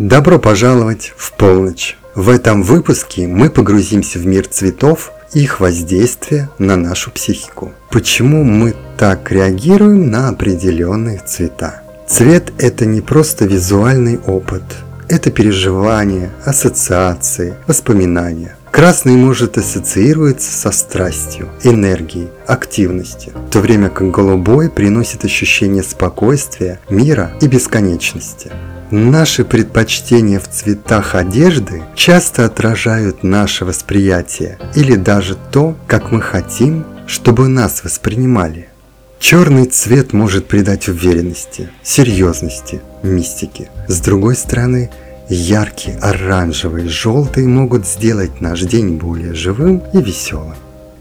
Добро пожаловать в полночь! В этом выпуске мы погрузимся в мир цветов и их воздействие на нашу психику. Почему мы так реагируем на определенные цвета? Цвет – это не просто визуальный опыт. Это переживания, ассоциации, воспоминания. Красный может ассоциироваться со страстью, энергией, активностью, в то время как голубой приносит ощущение спокойствия, мира и бесконечности. Наши предпочтения в цветах одежды часто отражают наше восприятие или даже то, как мы хотим, чтобы нас воспринимали. Черный цвет может придать уверенности, серьезности, мистики. С другой стороны, яркий оранжевый, желтый могут сделать наш день более живым и веселым.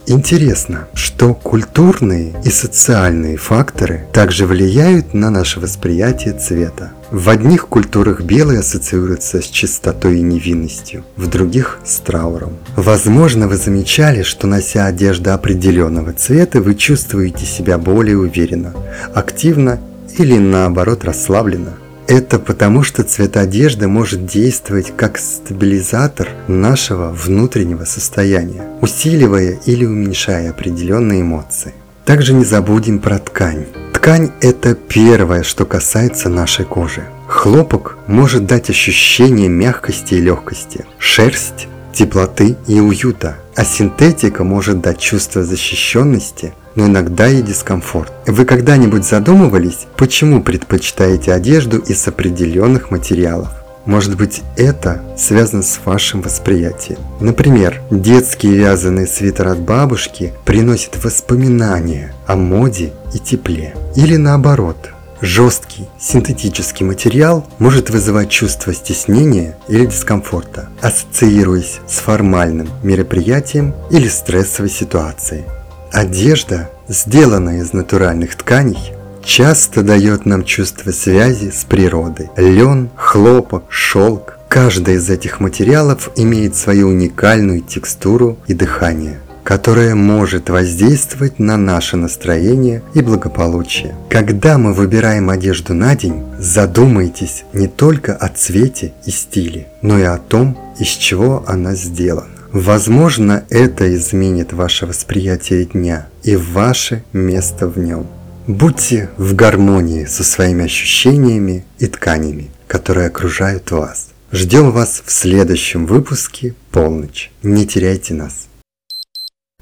Интересно, что культурные и социальные факторы также влияют на наше восприятие цвета. В одних культурах белый ассоциируется с чистотой и невинностью, в других – с трауром. Возможно, вы замечали, что нося одежду определенного цвета, вы чувствуете себя более уверенно, активно или наоборот расслабленно. Это потому, что цвет одежды может действовать как стабилизатор нашего внутреннего состояния, усиливая или уменьшая определенные эмоции. Также не забудем про ткань. Ткань – это первое, что касается нашей кожи. Хлопок может дать ощущение мягкости и легкости. Шерсть – теплоты и уюта. А синтетика может дать чувство защищенности, но иногда и дискомфорт. Вы когда-нибудь задумывались, почему предпочитаете одежду из определенных материалов? Может быть, это связано с вашим восприятием. Например, детский вязаный свитер от бабушки приносит воспоминания о моде и тепле. Или наоборот, Жесткий синтетический материал может вызывать чувство стеснения или дискомфорта, ассоциируясь с формальным мероприятием или стрессовой ситуацией. Одежда, сделанная из натуральных тканей, часто дает нам чувство связи с природой. Лен, хлопок, шелк. Каждый из этих материалов имеет свою уникальную текстуру и дыхание которое может воздействовать на наше настроение и благополучие. Когда мы выбираем одежду на день, задумайтесь не только о цвете и стиле, но и о том, из чего она сделана. Возможно, это изменит ваше восприятие дня и ваше место в нем. Будьте в гармонии со своими ощущениями и тканями, которые окружают вас. Ждем вас в следующем выпуске «Полночь». Не теряйте нас.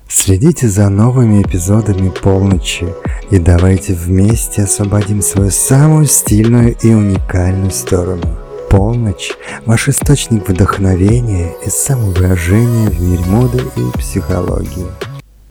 Следите за новыми эпизодами «Полночи» и давайте вместе освободим свою самую стильную и уникальную сторону – Полночь – ваш источник вдохновения и самовыражения в мире моды и психологии.